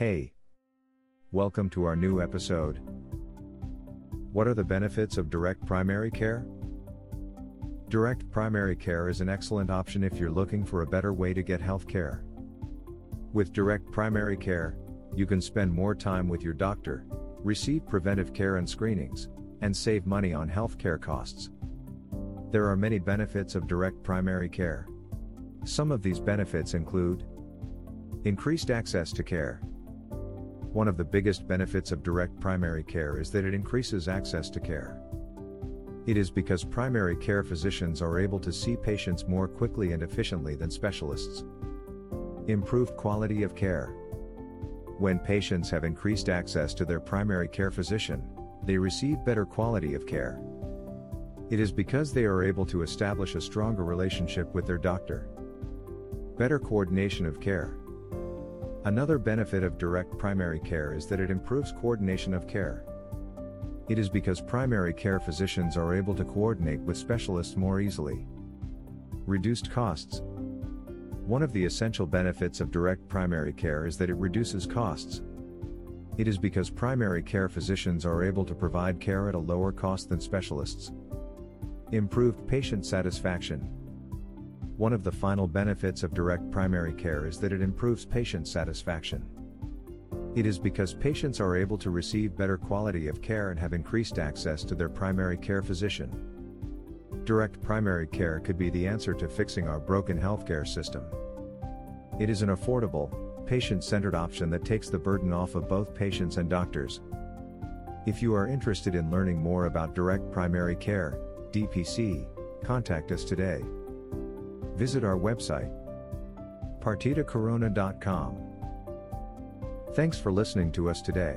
Hey! Welcome to our new episode. What are the benefits of direct primary care? Direct primary care is an excellent option if you're looking for a better way to get health care. With direct primary care, you can spend more time with your doctor, receive preventive care and screenings, and save money on healthcare costs. There are many benefits of direct primary care. Some of these benefits include increased access to care. One of the biggest benefits of direct primary care is that it increases access to care. It is because primary care physicians are able to see patients more quickly and efficiently than specialists. Improved quality of care. When patients have increased access to their primary care physician, they receive better quality of care. It is because they are able to establish a stronger relationship with their doctor. Better coordination of care. Another benefit of direct primary care is that it improves coordination of care. It is because primary care physicians are able to coordinate with specialists more easily. Reduced costs. One of the essential benefits of direct primary care is that it reduces costs. It is because primary care physicians are able to provide care at a lower cost than specialists. Improved patient satisfaction. One of the final benefits of direct primary care is that it improves patient satisfaction. It is because patients are able to receive better quality of care and have increased access to their primary care physician. Direct primary care could be the answer to fixing our broken healthcare system. It is an affordable, patient centered option that takes the burden off of both patients and doctors. If you are interested in learning more about direct primary care, DPC, contact us today. Visit our website partidacorona.com. Thanks for listening to us today.